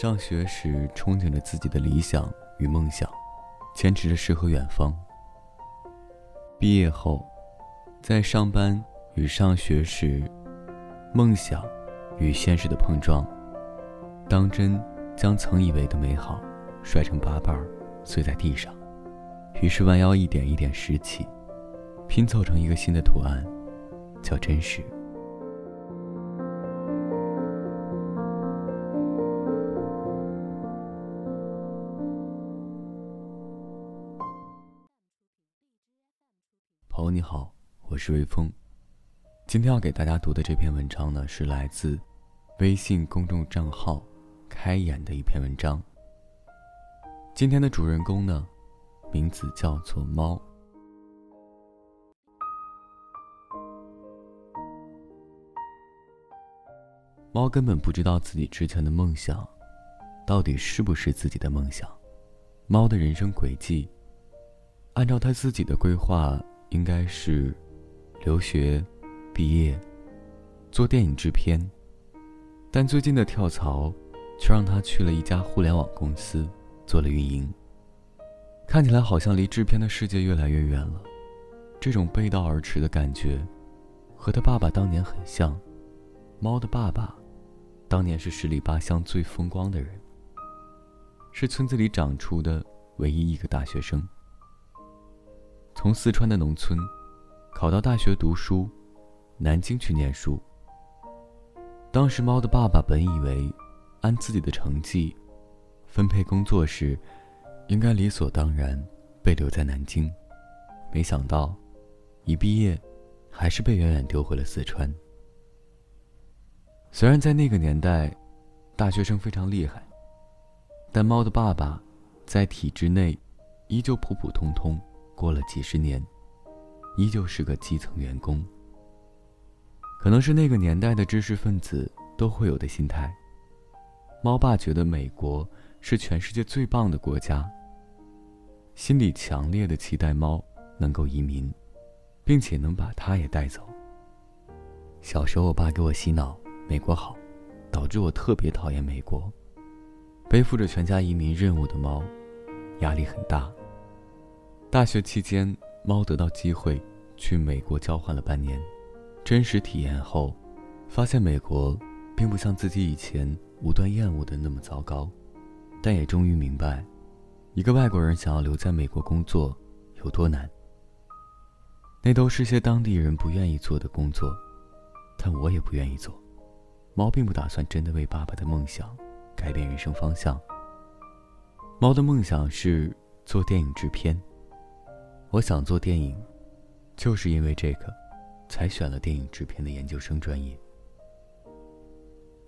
上学时憧憬着自己的理想与梦想，坚持着诗和远方。毕业后，在上班与上学时，梦想与现实的碰撞，当真将曾以为的美好摔成八瓣，碎在地上。于是弯腰一点一点拾起，拼凑成一个新的图案，叫真实。你好，我是微风。今天要给大家读的这篇文章呢，是来自微信公众账号“开眼”的一篇文章。今天的主人公呢？名字叫做猫。猫根本不知道自己之前的梦想，到底是不是自己的梦想。猫的人生轨迹，按照他自己的规划，应该是留学、毕业、做电影制片。但最近的跳槽，却让他去了一家互联网公司，做了运营。看起来好像离制片的世界越来越远了，这种背道而驰的感觉，和他爸爸当年很像。猫的爸爸，当年是十里八乡最风光的人，是村子里长出的唯一一个大学生。从四川的农村，考到大学读书，南京去念书。当时猫的爸爸本以为，按自己的成绩，分配工作时。应该理所当然被留在南京，没想到，一毕业，还是被远远丢回了四川。虽然在那个年代，大学生非常厉害，但猫的爸爸，在体制内，依旧普普通通过了几十年，依旧是个基层员工。可能是那个年代的知识分子都会有的心态。猫爸觉得美国是全世界最棒的国家。心里强烈的期待猫能够移民，并且能把它也带走。小时候，我爸给我洗脑美国好，导致我特别讨厌美国。背负着全家移民任务的猫，压力很大。大学期间，猫得到机会去美国交换了半年，真实体验后，发现美国并不像自己以前无端厌恶的那么糟糕，但也终于明白。一个外国人想要留在美国工作有多难？那都是些当地人不愿意做的工作，但我也不愿意做。猫并不打算真的为爸爸的梦想改变人生方向。猫的梦想是做电影制片。我想做电影，就是因为这个，才选了电影制片的研究生专业。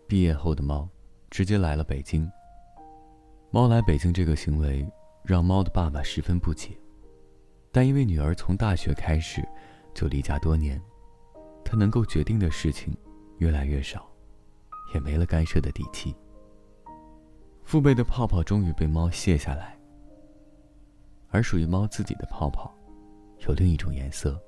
毕业后的猫，直接来了北京。猫来北京这个行为让猫的爸爸十分不解，但因为女儿从大学开始就离家多年，他能够决定的事情越来越少，也没了干涉的底气。父辈的泡泡终于被猫卸下来，而属于猫自己的泡泡，有另一种颜色。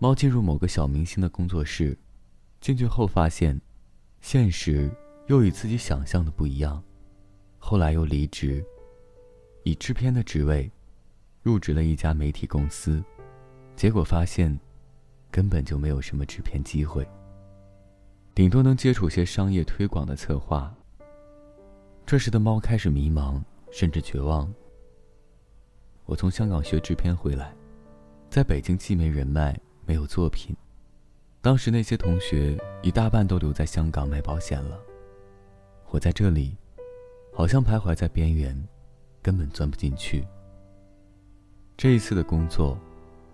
猫进入某个小明星的工作室，进去后发现，现实又与自己想象的不一样。后来又离职，以制片的职位，入职了一家媒体公司，结果发现，根本就没有什么制片机会，顶多能接触些商业推广的策划。这时的猫开始迷茫，甚至绝望。我从香港学制片回来，在北京既没人脉。没有作品，当时那些同学一大半都留在香港卖保险了。我在这里，好像徘徊在边缘，根本钻不进去。这一次的工作，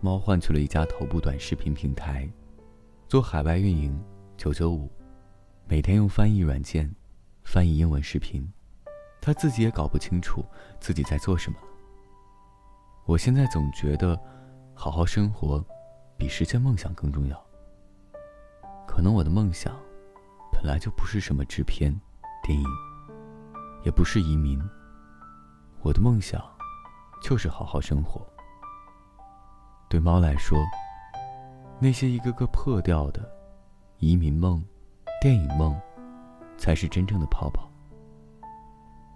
猫换去了一家头部短视频平台，做海外运营，九九五，每天用翻译软件翻译英文视频，他自己也搞不清楚自己在做什么。我现在总觉得，好好生活。比实现梦想更重要。可能我的梦想，本来就不是什么制片、电影，也不是移民，我的梦想就是好好生活。对猫来说，那些一个个破掉的移民梦、电影梦，才是真正的泡泡，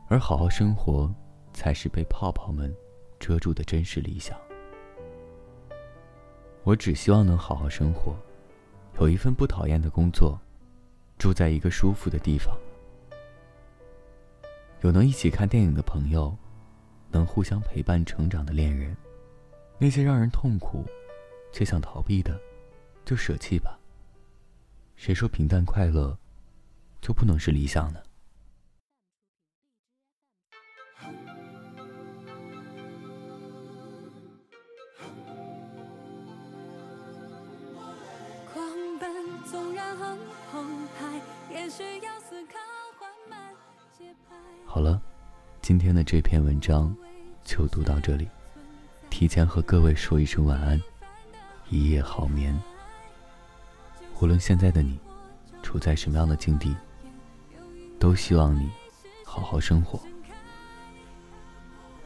而好好生活，才是被泡泡们遮住的真实理想。我只希望能好好生活，有一份不讨厌的工作，住在一个舒服的地方，有能一起看电影的朋友，能互相陪伴成长的恋人。那些让人痛苦却想逃避的，就舍弃吧。谁说平淡快乐就不能是理想呢？好了，今天的这篇文章就读到这里。提前和各位说一声晚安，一夜好眠。无论现在的你处在什么样的境地，都希望你好好生活。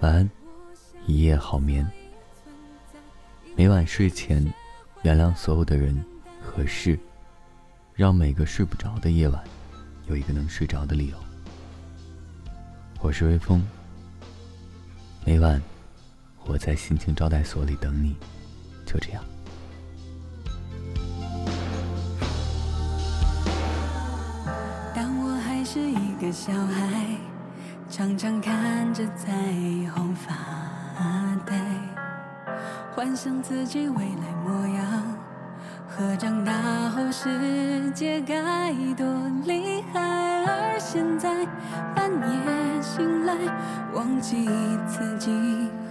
晚安，一夜好眠。每晚睡前，原谅所有的人和事，让每个睡不着的夜晚有一个能睡着的理由。我是微风，每晚。我在心情招待所里等你，就这样。当我还是一个小孩，常常看着彩虹发呆，幻想自己未来模样和长大后世界该多厉害。而现在半夜醒来，忘记自己。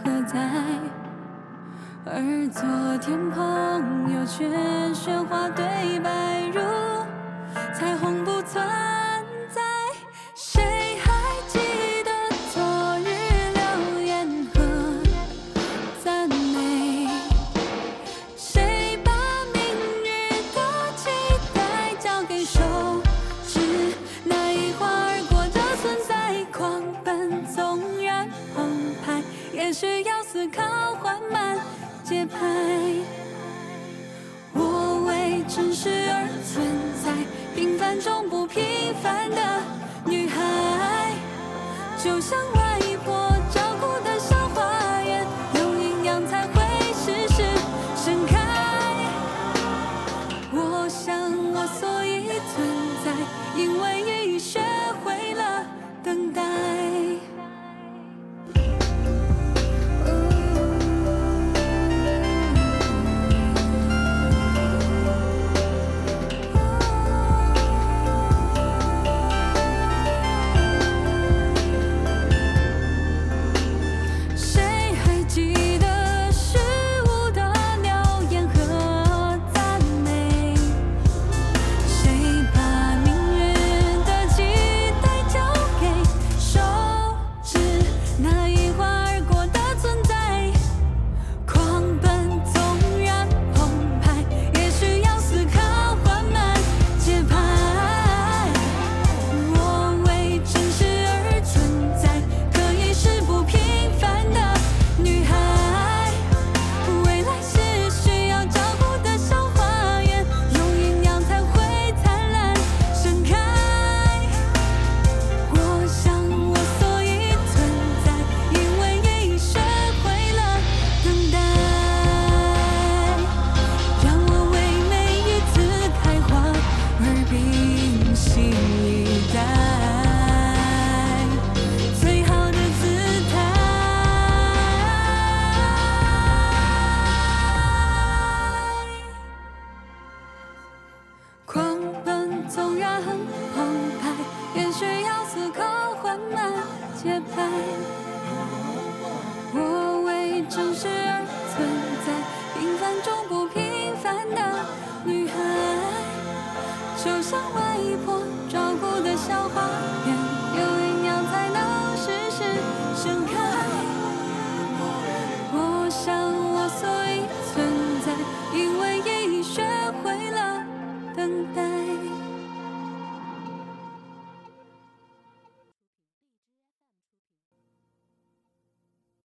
何在？而昨天朋友圈喧哗对白如彩虹不存在。谁还记得昨日留言和赞美？谁把明日的期待交给手指？那一晃而过的存在，狂奔纵然。也需要思考缓慢节拍。我为真实而存在，平凡中不平凡的女孩，就像外